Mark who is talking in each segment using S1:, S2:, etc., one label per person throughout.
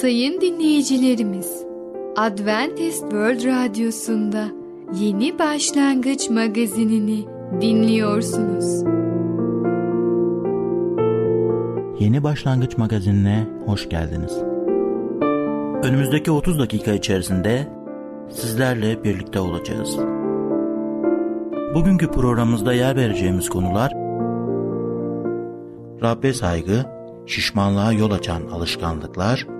S1: Sayın dinleyicilerimiz, Adventist World Radyosu'nda Yeni Başlangıç magazinini dinliyorsunuz.
S2: Yeni Başlangıç magazinine hoş geldiniz. Önümüzdeki 30 dakika içerisinde sizlerle birlikte olacağız. Bugünkü programımızda yer vereceğimiz konular Rabbe saygı, şişmanlığa yol açan alışkanlıklar,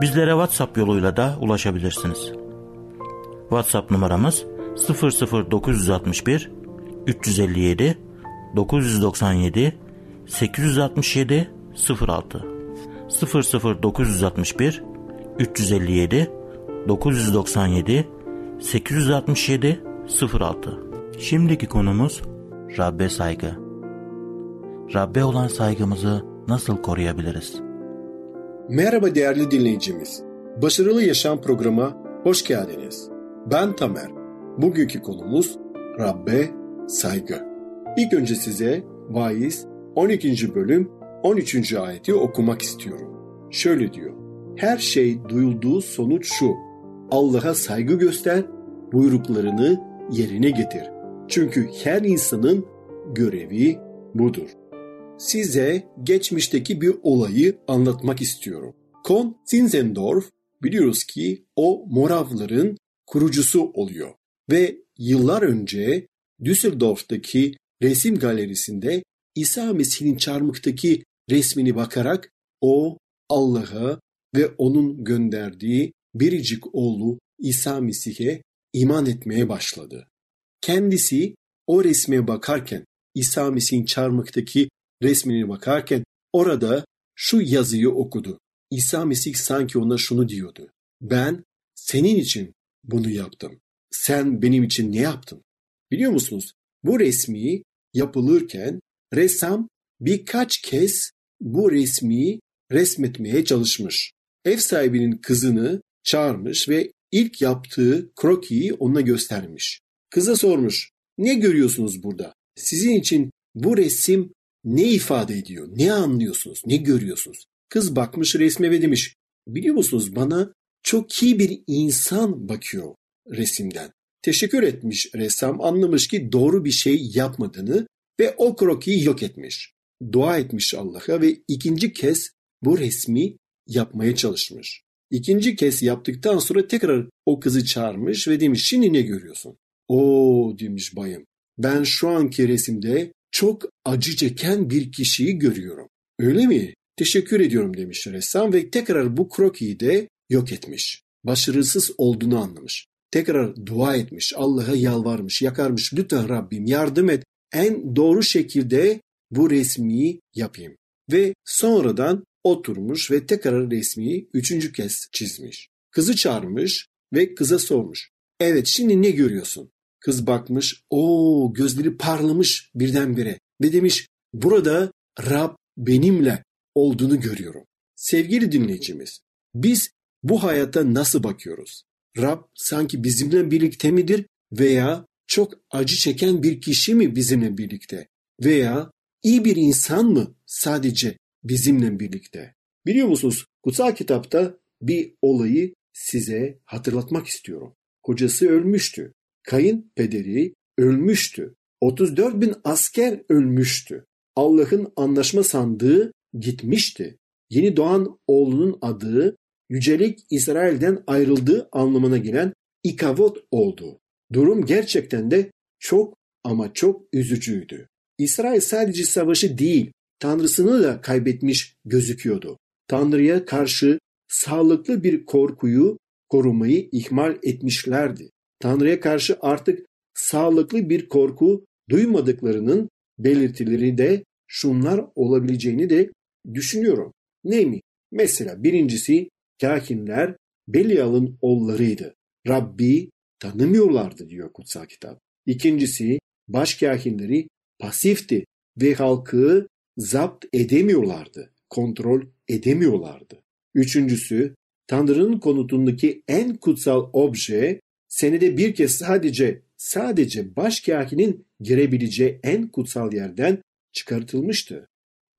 S2: Bizlere WhatsApp yoluyla da ulaşabilirsiniz. WhatsApp numaramız 00961 357 997 867 06 00961 357 997 867 06 Şimdiki konumuz Rabbe saygı. Rabbe olan saygımızı nasıl koruyabiliriz?
S3: Merhaba değerli dinleyicimiz. Başarılı Yaşam programına hoş geldiniz. Ben Tamer. Bugünkü konumuz Rabbe saygı. İlk önce size Vaiz 12. bölüm 13. ayeti okumak istiyorum. Şöyle diyor. Her şey duyulduğu sonuç şu. Allah'a saygı göster, buyruklarını yerine getir. Çünkü her insanın görevi budur. Size geçmişteki bir olayı anlatmak istiyorum. Kon Zinzendorf biliyoruz ki o Moravların kurucusu oluyor. Ve yıllar önce Düsseldorf'taki resim galerisinde İsa Mesih'in çarmıktaki resmini bakarak o Allah'a ve onun gönderdiği biricik oğlu İsa Mesih'e iman etmeye başladı. Kendisi o resme bakarken, İsa Mesih'in çarmıktaki resmine bakarken orada şu yazıyı okudu. İsa Mesih sanki ona şunu diyordu. Ben senin için bunu yaptım. Sen benim için ne yaptın? Biliyor musunuz? Bu resmi yapılırken ressam birkaç kez bu resmi resmetmeye çalışmış. Ev sahibinin kızını çağırmış ve ilk yaptığı krokiyi ona göstermiş. Kıza sormuş, ne görüyorsunuz burada? Sizin için bu resim ne ifade ediyor? Ne anlıyorsunuz? Ne görüyorsunuz? Kız bakmış resme ve demiş, biliyor musunuz bana çok iyi bir insan bakıyor resimden. Teşekkür etmiş ressam anlamış ki doğru bir şey yapmadığını ve o krokiyi yok etmiş. Dua etmiş Allah'a ve ikinci kez bu resmi yapmaya çalışmış. İkinci kez yaptıktan sonra tekrar o kızı çağırmış ve demiş şimdi ne görüyorsun? O demiş bayım ben şu anki resimde çok acı çeken bir kişiyi görüyorum. Öyle mi? Teşekkür ediyorum demiş ressam ve tekrar bu krokiyi de yok etmiş. Başarısız olduğunu anlamış. Tekrar dua etmiş, Allah'a yalvarmış, yakarmış. Lütfen Rabbim yardım et. En doğru şekilde bu resmi yapayım. Ve sonradan oturmuş ve tekrar resmi üçüncü kez çizmiş. Kızı çağırmış ve kıza sormuş. Evet şimdi ne görüyorsun? Kız bakmış, o gözleri parlamış birdenbire ve demiş burada Rab benimle olduğunu görüyorum. Sevgili dinleyicimiz, biz bu hayata nasıl bakıyoruz? Rab sanki bizimle birlikte midir veya çok acı çeken bir kişi mi bizimle birlikte? Veya iyi bir insan mı sadece bizimle birlikte? Biliyor musunuz kutsal kitapta bir olayı size hatırlatmak istiyorum. Kocası ölmüştü. Kayın pederi ölmüştü. 34 bin asker ölmüştü. Allah'ın anlaşma sandığı gitmişti. Yeni doğan oğlunun adı yücelik İsrail'den ayrıldığı anlamına gelen ikavot oldu. Durum gerçekten de çok ama çok üzücüydü. İsrail sadece savaşı değil, Tanrısını da kaybetmiş gözüküyordu. Tanrı'ya karşı sağlıklı bir korkuyu korumayı ihmal etmişlerdi. Tanrı'ya karşı artık sağlıklı bir korku duymadıklarının belirtileri de şunlar olabileceğini de düşünüyorum. Ne mi? Mesela birincisi kahinler Belial'ın oğullarıydı. Rabbi tanımıyorlardı diyor kutsal kitap. İkincisi başkahinleri pasifti ve halkı zapt edemiyorlardı, kontrol edemiyorlardı. Üçüncüsü Tanrı'nın konutundaki en kutsal obje senede bir kez sadece sadece başkahinin girebileceği en kutsal yerden çıkartılmıştı.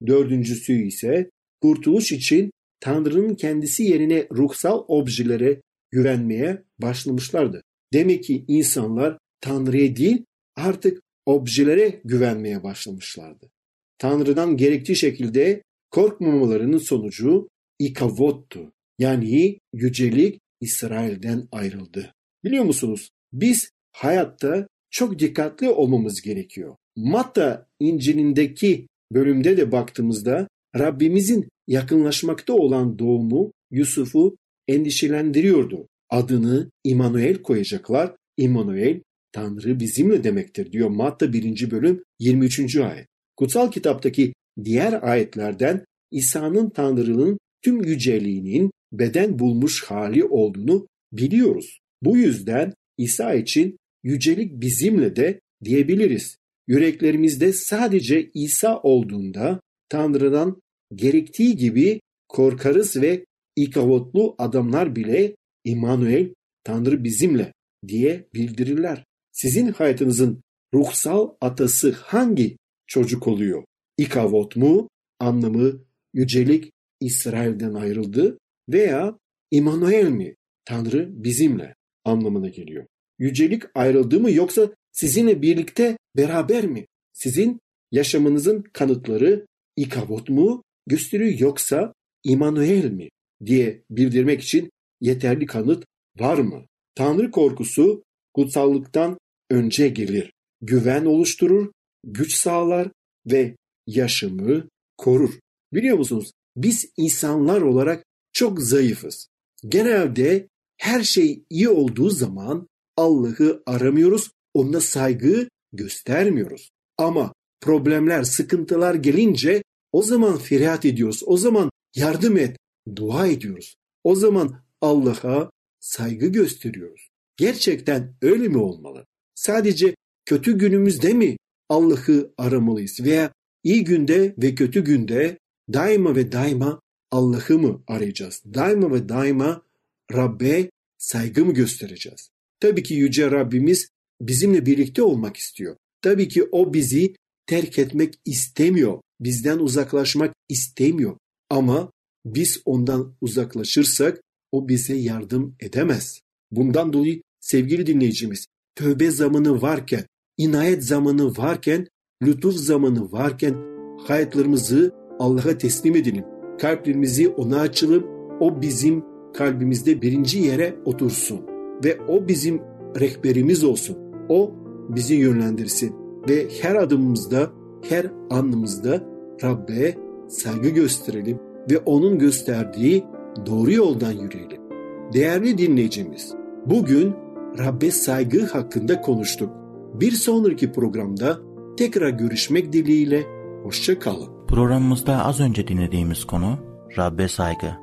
S3: Dördüncüsü ise kurtuluş için Tanrı'nın kendisi yerine ruhsal objelere güvenmeye başlamışlardı. Demek ki insanlar Tanrı'ya değil artık objelere güvenmeye başlamışlardı. Tanrı'dan gerektiği şekilde korkmamalarının sonucu ikavottu. Yani yücelik İsrail'den ayrıldı. Biliyor musunuz? Biz hayatta çok dikkatli olmamız gerekiyor. Matta İncil'indeki bölümde de baktığımızda Rabbimizin yakınlaşmakta olan doğumu Yusuf'u endişelendiriyordu. Adını İmanuel koyacaklar. İmanuel Tanrı bizimle demektir diyor Matta 1. bölüm 23. ayet. Kutsal kitaptaki diğer ayetlerden İsa'nın Tanrı'nın tüm yüceliğinin beden bulmuş hali olduğunu biliyoruz. Bu yüzden İsa için yücelik bizimle de diyebiliriz. Yüreklerimizde sadece İsa olduğunda Tanrı'dan gerektiği gibi korkarız ve ikavotlu adamlar bile İmanuel Tanrı bizimle diye bildirirler. Sizin hayatınızın ruhsal atası hangi çocuk oluyor? İkavot mu? Anlamı yücelik İsrail'den ayrıldı veya İmanuel mi? Tanrı bizimle anlamına geliyor. Yücelik ayrıldı mı yoksa sizinle birlikte beraber mi? Sizin yaşamınızın kanıtları ikavot mu gösteriyor yoksa İmanuel mi diye bildirmek için yeterli kanıt var mı? Tanrı korkusu kutsallıktan önce gelir. Güven oluşturur, güç sağlar ve yaşamı korur. Biliyor musunuz? Biz insanlar olarak çok zayıfız. Genelde her şey iyi olduğu zaman Allah'ı aramıyoruz, ona saygı göstermiyoruz. Ama problemler, sıkıntılar gelince o zaman feryat ediyoruz. O zaman yardım et, dua ediyoruz. O zaman Allah'a saygı gösteriyoruz. Gerçekten öyle mi olmalı? Sadece kötü günümüzde mi Allah'ı aramalıyız veya iyi günde ve kötü günde daima ve daima Allah'ı mı arayacağız? Daima ve daima Rabbe saygı mı göstereceğiz? Tabii ki Yüce Rabbimiz bizimle birlikte olmak istiyor. Tabii ki o bizi terk etmek istemiyor. Bizden uzaklaşmak istemiyor. Ama biz ondan uzaklaşırsak o bize yardım edemez. Bundan dolayı sevgili dinleyicimiz tövbe zamanı varken, inayet zamanı varken, lütuf zamanı varken hayatlarımızı Allah'a teslim edelim. Kalplerimizi ona açalım. O bizim kalbimizde birinci yere otursun ve o bizim rehberimiz olsun. O bizi yönlendirsin ve her adımımızda, her anımızda Rabbe saygı gösterelim ve onun gösterdiği doğru yoldan yürüyelim. Değerli dinleyicimiz, bugün Rabbe saygı hakkında konuştuk. Bir sonraki programda tekrar görüşmek dileğiyle hoşça kalın.
S2: Programımızda az önce dinlediğimiz konu Rabbe saygı.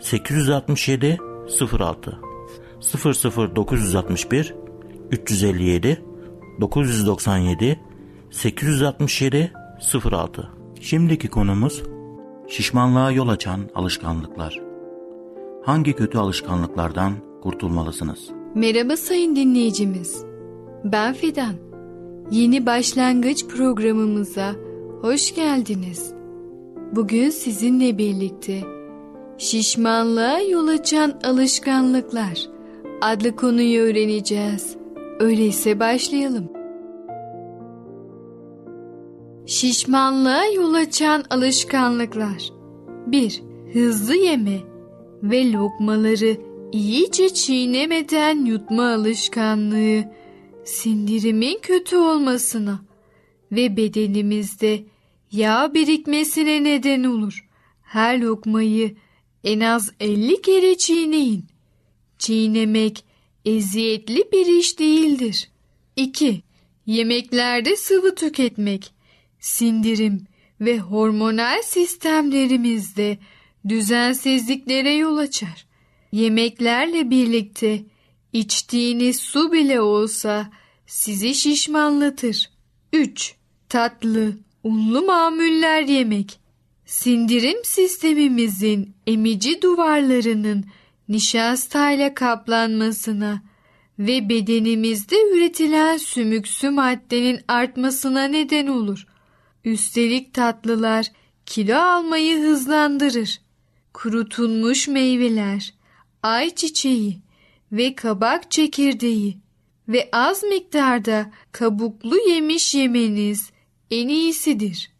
S2: 867 06 00961 357 997 867 06 Şimdiki konumuz şişmanlığa yol açan alışkanlıklar. Hangi kötü alışkanlıklardan kurtulmalısınız?
S1: Merhaba sayın dinleyicimiz. Ben Fidan. Yeni başlangıç programımıza hoş geldiniz. Bugün sizinle birlikte şişmanlığa yol açan alışkanlıklar adlı konuyu öğreneceğiz. Öyleyse başlayalım. Şişmanlığa yol açan alışkanlıklar 1. Hızlı yeme ve lokmaları iyice çiğnemeden yutma alışkanlığı sindirimin kötü olmasına ve bedenimizde yağ birikmesine neden olur. Her lokmayı en az 50 kere çiğneyin. Çiğnemek eziyetli bir iş değildir. 2. Yemeklerde sıvı tüketmek, sindirim ve hormonal sistemlerimizde düzensizliklere yol açar. Yemeklerle birlikte içtiğiniz su bile olsa sizi şişmanlatır. 3. Tatlı, unlu mamuller yemek. Sindirim sistemimizin emici duvarlarının nişastayla kaplanmasına ve bedenimizde üretilen sümüksü maddenin artmasına neden olur. Üstelik tatlılar kilo almayı hızlandırır. Kurutulmuş meyveler, ayçiçeği ve kabak çekirdeği ve az miktarda kabuklu yemiş yemeniz en iyisidir.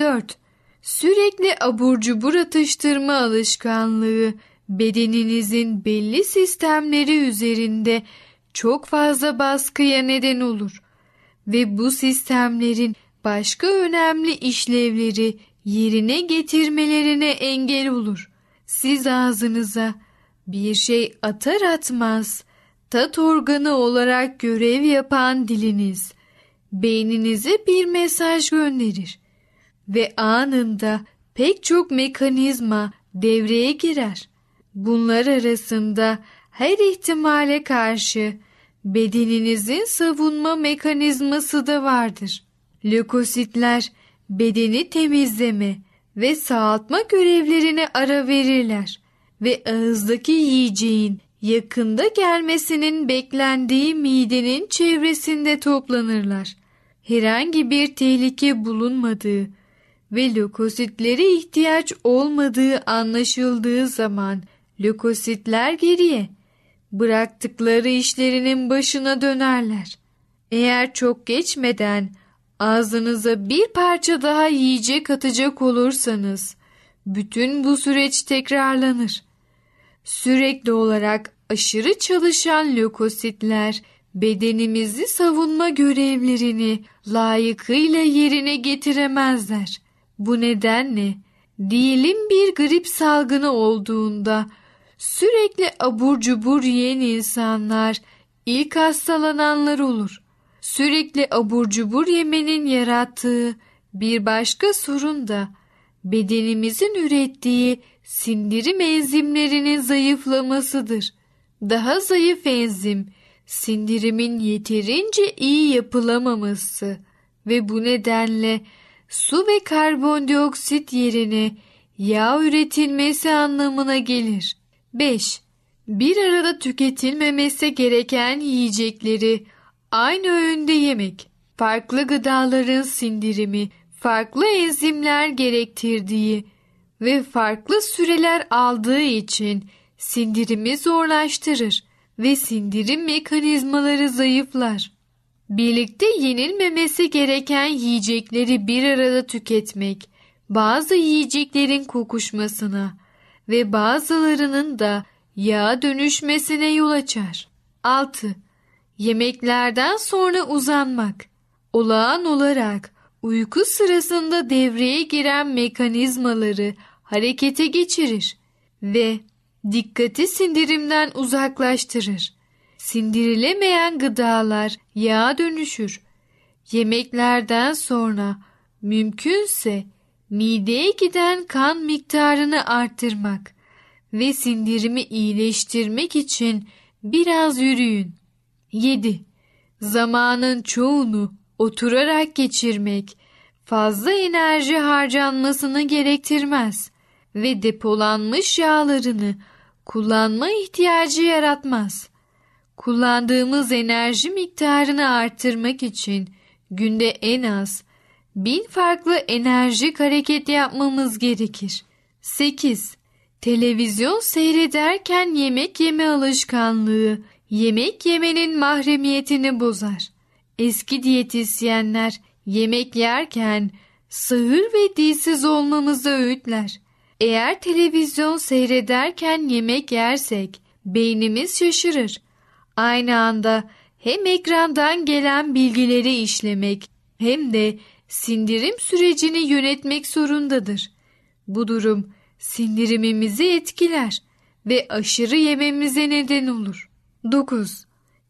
S1: 4. Sürekli abur cubur atıştırma alışkanlığı bedeninizin belli sistemleri üzerinde çok fazla baskıya neden olur ve bu sistemlerin başka önemli işlevleri yerine getirmelerine engel olur. Siz ağzınıza bir şey atar atmaz tat organı olarak görev yapan diliniz beyninize bir mesaj gönderir ve anında pek çok mekanizma devreye girer. Bunlar arasında her ihtimale karşı bedeninizin savunma mekanizması da vardır. Lökositler bedeni temizleme ve sağaltma görevlerine ara verirler ve ağızdaki yiyeceğin yakında gelmesinin beklendiği midenin çevresinde toplanırlar. Herhangi bir tehlike bulunmadığı ve lökositlere ihtiyaç olmadığı anlaşıldığı zaman lökositler geriye bıraktıkları işlerinin başına dönerler. Eğer çok geçmeden ağzınıza bir parça daha yiyecek atacak olursanız bütün bu süreç tekrarlanır. Sürekli olarak aşırı çalışan lökositler bedenimizi savunma görevlerini layıkıyla yerine getiremezler. Bu nedenle diyelim bir grip salgını olduğunda sürekli abur cubur yiyen insanlar ilk hastalananlar olur. Sürekli abur cubur yemenin yarattığı bir başka sorun da bedenimizin ürettiği sindirim enzimlerinin zayıflamasıdır. Daha zayıf enzim sindirimin yeterince iyi yapılamaması ve bu nedenle su ve karbondioksit yerine yağ üretilmesi anlamına gelir. 5. Bir arada tüketilmemesi gereken yiyecekleri aynı öğünde yemek, farklı gıdaların sindirimi, farklı enzimler gerektirdiği ve farklı süreler aldığı için sindirimi zorlaştırır ve sindirim mekanizmaları zayıflar. Birlikte yenilmemesi gereken yiyecekleri bir arada tüketmek, bazı yiyeceklerin kokuşmasına ve bazılarının da yağa dönüşmesine yol açar. 6. Yemeklerden sonra uzanmak, olağan olarak uyku sırasında devreye giren mekanizmaları harekete geçirir ve dikkati sindirimden uzaklaştırır. Sindirilemeyen gıdalar yağa dönüşür. Yemeklerden sonra mümkünse mideye giden kan miktarını arttırmak ve sindirimi iyileştirmek için biraz yürüyün. 7. Zamanın çoğunu oturarak geçirmek fazla enerji harcanmasını gerektirmez ve depolanmış yağlarını kullanma ihtiyacı yaratmaz. Kullandığımız enerji miktarını arttırmak için günde en az bin farklı enerjik hareket yapmamız gerekir. 8. Televizyon seyrederken yemek yeme alışkanlığı yemek yemenin mahremiyetini bozar. Eski diyetisyenler yemek yerken sığır ve dilsiz olmamızı öğütler. Eğer televizyon seyrederken yemek yersek beynimiz şaşırır. Aynı anda hem ekrandan gelen bilgileri işlemek hem de sindirim sürecini yönetmek zorundadır. Bu durum sindirimimizi etkiler ve aşırı yememize neden olur. 9.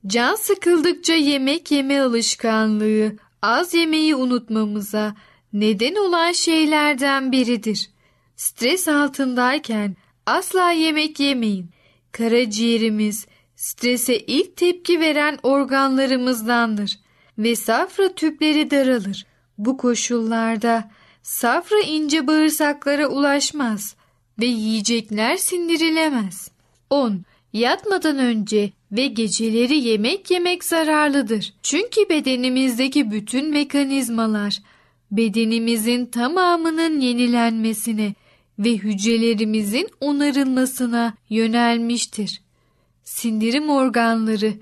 S1: Can sıkıldıkça yemek yeme alışkanlığı az yemeği unutmamıza neden olan şeylerden biridir. Stres altındayken asla yemek yemeyin. Karaciğerimiz strese ilk tepki veren organlarımızdandır ve safra tüpleri daralır. Bu koşullarda safra ince bağırsaklara ulaşmaz ve yiyecekler sindirilemez. 10. Yatmadan önce ve geceleri yemek yemek zararlıdır. Çünkü bedenimizdeki bütün mekanizmalar bedenimizin tamamının yenilenmesine ve hücrelerimizin onarılmasına yönelmiştir. Sindirim organları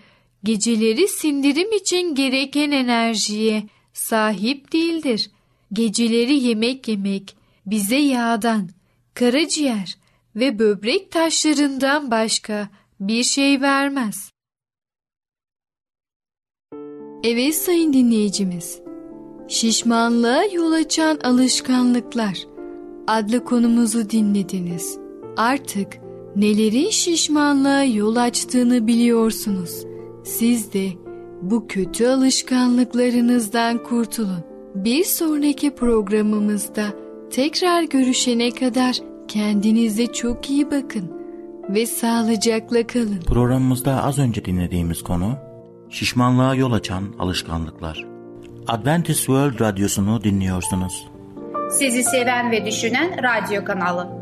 S1: geceleri sindirim için gereken enerjiye sahip değildir. Geceleri yemek yemek bize yağdan, karaciğer ve böbrek taşlarından başka bir şey vermez. Evet sayın dinleyicimiz. Şişmanlığa yol açan alışkanlıklar adlı konumuzu dinlediniz. Artık nelerin şişmanlığa yol açtığını biliyorsunuz. Siz de bu kötü alışkanlıklarınızdan kurtulun. Bir sonraki programımızda tekrar görüşene kadar kendinize çok iyi bakın ve sağlıcakla kalın.
S2: Programımızda az önce dinlediğimiz konu şişmanlığa yol açan alışkanlıklar. Adventist World Radyosu'nu dinliyorsunuz.
S4: Sizi seven ve düşünen radyo kanalı.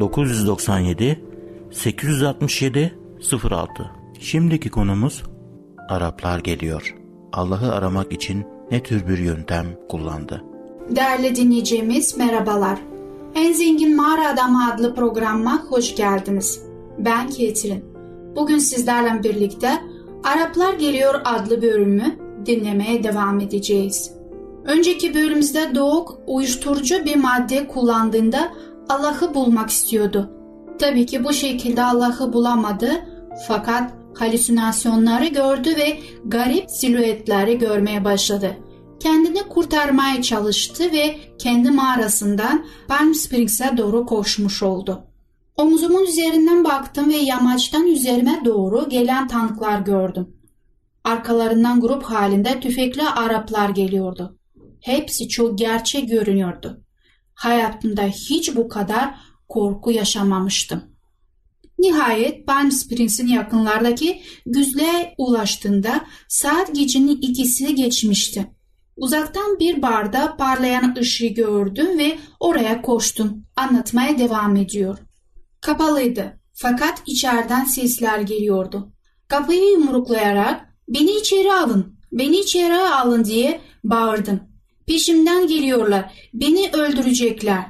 S2: 997 867 06 Şimdiki konumuz Araplar geliyor. Allah'ı aramak için ne tür bir yöntem kullandı?
S5: Değerli dinleyicimiz merhabalar. En Zengin Mağara Adamı adlı programıma hoş geldiniz. Ben Ketrin. Bugün sizlerle birlikte Araplar Geliyor adlı bölümü dinlemeye devam edeceğiz. Önceki bölümümüzde Doğuk uyuşturucu bir madde kullandığında Allah'ı bulmak istiyordu. Tabii ki bu şekilde Allah'ı bulamadı fakat halüsinasyonları gördü ve garip silüetleri görmeye başladı. Kendini kurtarmaya çalıştı ve kendi mağarasından Palm Springs'e doğru koşmuş oldu. Omzumun üzerinden baktım ve yamaçtan üzerime doğru gelen tanklar gördüm. Arkalarından grup halinde tüfekli Araplar geliyordu. Hepsi çok gerçek görünüyordu. Hayatımda hiç bu kadar korku yaşamamıştım. Nihayet Palm Springs'in yakınlardaki güzlüğe ulaştığında saat gecenin ikisi geçmişti. Uzaktan bir barda parlayan ışığı gördüm ve oraya koştum. Anlatmaya devam ediyor. Kapalıydı fakat içeriden sesler geliyordu. Kapıyı yumruklayarak beni içeri alın, beni içeri alın diye bağırdım. Peşimden geliyorlar, beni öldürecekler.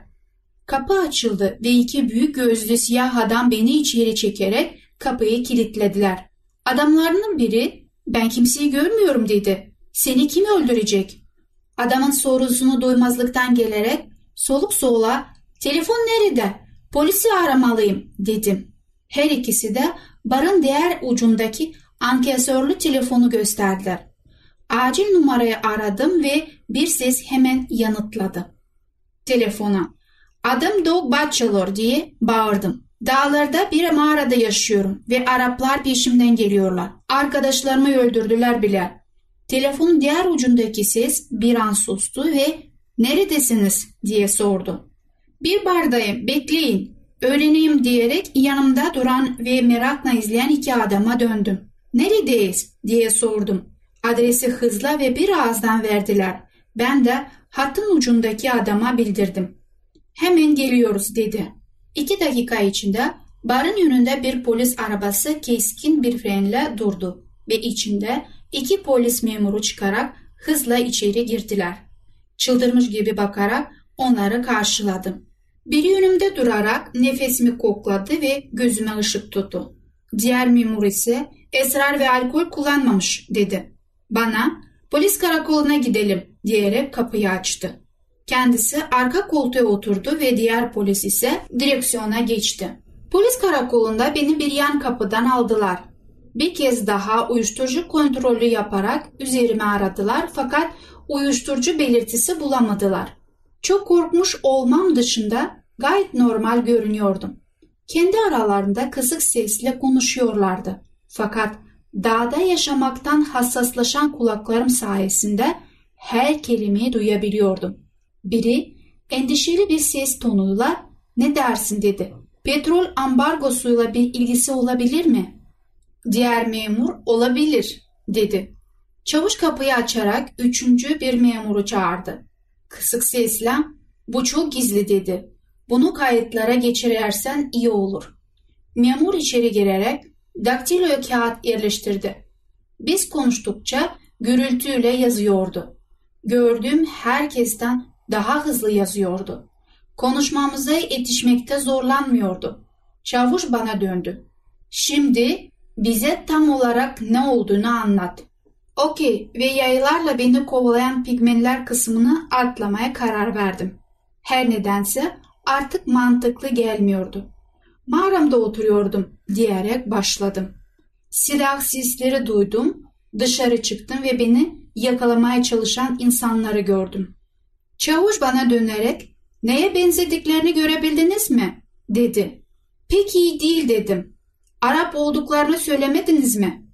S5: Kapı açıldı ve iki büyük gözlü siyah adam beni içeri çekerek kapıyı kilitlediler. Adamlarının biri ben kimseyi görmüyorum dedi. Seni kim öldürecek? Adamın sorusunu duymazlıktan gelerek soluk soğula telefon nerede? Polisi aramalıyım dedim. Her ikisi de barın diğer ucundaki ankesörlü telefonu gösterdiler. Acil numarayı aradım ve bir ses hemen yanıtladı. Telefona. Adım Doug Bachelor diye bağırdım. Dağlarda bir mağarada yaşıyorum ve Araplar peşimden geliyorlar. Arkadaşlarımı öldürdüler bile. Telefonun diğer ucundaki ses bir an sustu ve neredesiniz diye sordu. Bir bardayım bekleyin öğreneyim diyerek yanımda duran ve merakla izleyen iki adama döndüm. Neredeyiz diye sordum. Adresi hızla ve bir ağızdan verdiler. Ben de hattın ucundaki adama bildirdim. Hemen geliyoruz dedi. İki dakika içinde barın önünde bir polis arabası keskin bir frenle durdu ve içinde iki polis memuru çıkarak hızla içeri girdiler. Çıldırmış gibi bakarak onları karşıladım. Biri önümde durarak nefesimi kokladı ve gözüme ışık tuttu. Diğer memur ise esrar ve alkol kullanmamış dedi. Bana polis karakoluna gidelim diyerek kapıyı açtı. Kendisi arka koltuğa oturdu ve diğer polis ise direksiyona geçti. Polis karakolunda beni bir yan kapıdan aldılar. Bir kez daha uyuşturucu kontrolü yaparak üzerime aradılar fakat uyuşturucu belirtisi bulamadılar. Çok korkmuş olmam dışında gayet normal görünüyordum. Kendi aralarında kısık sesle konuşuyorlardı. Fakat dağda yaşamaktan hassaslaşan kulaklarım sayesinde her kelimeyi duyabiliyordum. Biri endişeli bir ses tonuyla ne dersin dedi. Petrol ambargosuyla bir ilgisi olabilir mi? Diğer memur olabilir dedi. Çavuş kapıyı açarak üçüncü bir memuru çağırdı. Kısık sesle bu çok gizli dedi. Bunu kayıtlara geçirersen iyi olur. Memur içeri girerek daktilo kağıt yerleştirdi. Biz konuştukça gürültüyle yazıyordu. Gördüğüm herkesten daha hızlı yazıyordu. Konuşmamıza yetişmekte zorlanmıyordu. Çavuş bana döndü. Şimdi bize tam olarak ne olduğunu anlat. Okey ve yaylarla beni kovalayan pigmenler kısmını atlamaya karar verdim. Her nedense artık mantıklı gelmiyordu. Mağaramda oturuyordum diyerek başladım. Silah sesleri duydum, dışarı çıktım ve beni yakalamaya çalışan insanları gördüm. Çavuş bana dönerek neye benzediklerini görebildiniz mi? dedi. Pek iyi değil dedim. Arap olduklarını söylemediniz mi?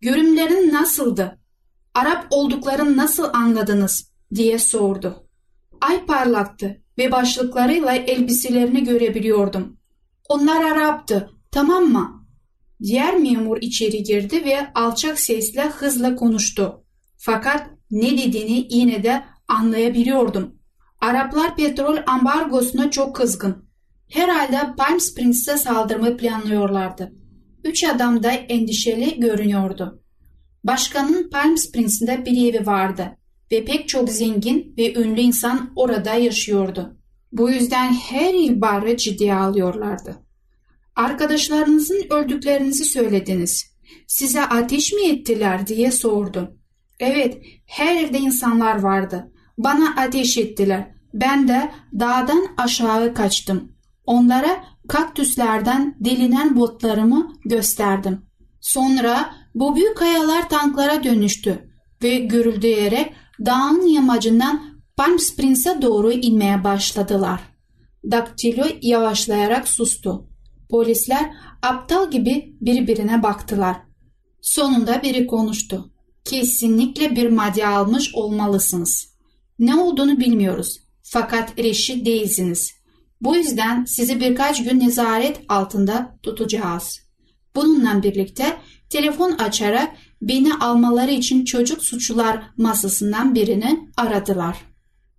S5: Görümlerin nasıldı? Arap olduklarını nasıl anladınız? diye sordu. Ay parlaktı ve başlıklarıyla elbiselerini görebiliyordum. Onlar Arap'tı, tamam mı? Diğer memur içeri girdi ve alçak sesle hızla konuştu. Fakat ne dediğini yine de anlayabiliyordum. Araplar petrol ambargosuna çok kızgın. Herhalde Palm Springs'e saldırmayı planlıyorlardı. Üç adam da endişeli görünüyordu. Başkanın Palm Springs'inde bir evi vardı ve pek çok zengin ve ünlü insan orada yaşıyordu. Bu yüzden her ihbarı ciddiye alıyorlardı. Arkadaşlarınızın öldüklerinizi söylediniz. Size ateş mi ettiler diye sordu. Evet, her evde insanlar vardı. Bana ateş ettiler. Ben de dağdan aşağı kaçtım. Onlara kaktüslerden delinen botlarımı gösterdim. Sonra bu büyük kayalar tanklara dönüştü ve gürüldeyerek dağın yamacından Palm Springs'e doğru inmeye başladılar. Daktilo yavaşlayarak sustu. Polisler aptal gibi birbirine baktılar. Sonunda biri konuştu. Kesinlikle bir madde almış olmalısınız. Ne olduğunu bilmiyoruz. Fakat reşit değilsiniz. Bu yüzden sizi birkaç gün nezaret altında tutacağız. Bununla birlikte telefon açarak beni almaları için çocuk suçlular masasından birini aradılar.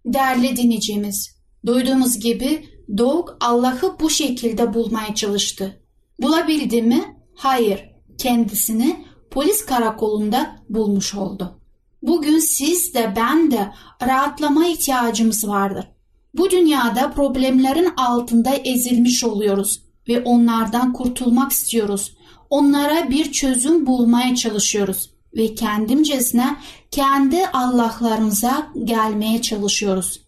S5: Değerli dinleyicimiz, duyduğumuz gibi Doğuk Allah'ı bu şekilde bulmaya çalıştı. Bulabildi mi? Hayır. Kendisini polis karakolunda bulmuş oldu. Bugün siz de ben de rahatlama ihtiyacımız vardır. Bu dünyada problemlerin altında ezilmiş oluyoruz ve onlardan kurtulmak istiyoruz. Onlara bir çözüm bulmaya çalışıyoruz ve kendimcesine kendi Allah'larımıza gelmeye çalışıyoruz.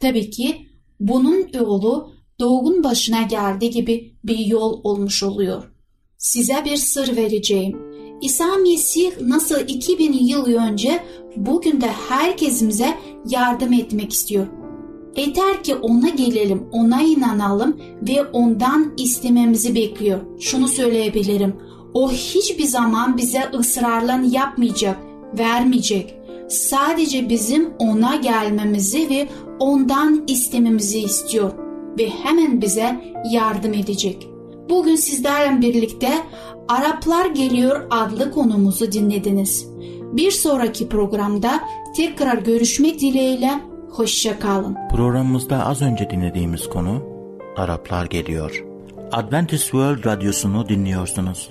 S5: Tabii ki bunun yolu doğgun başına geldiği gibi bir yol olmuş oluyor. Size bir sır vereceğim. İsa Mesih nasıl 2000 yıl önce bugün de herkesimize yardım etmek istiyor. Yeter ki ona gelelim, ona inanalım ve ondan istememizi bekliyor. Şunu söyleyebilirim. O hiçbir zaman bize ısrarla yapmayacak, vermeyecek. Sadece bizim ona gelmemizi ve ondan istememizi istiyor ve hemen bize yardım edecek. Bugün sizlerle birlikte Araplar Geliyor adlı konumuzu dinlediniz. Bir sonraki programda tekrar görüşmek dileğiyle hoşça kalın.
S2: Programımızda az önce dinlediğimiz konu Araplar geliyor. Adventist World Radyosu'nu dinliyorsunuz.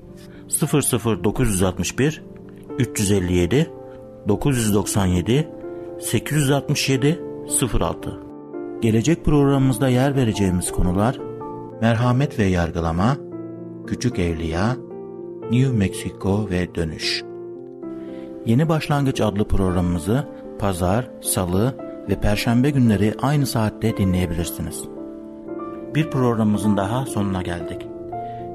S2: 00961 357 997 867 06 Gelecek programımızda yer vereceğimiz konular merhamet ve yargılama, küçük evliya, New Mexico ve dönüş. Yeni Başlangıç adlı programımızı pazar, salı ve perşembe günleri aynı saatte dinleyebilirsiniz. Bir programımızın daha sonuna geldik.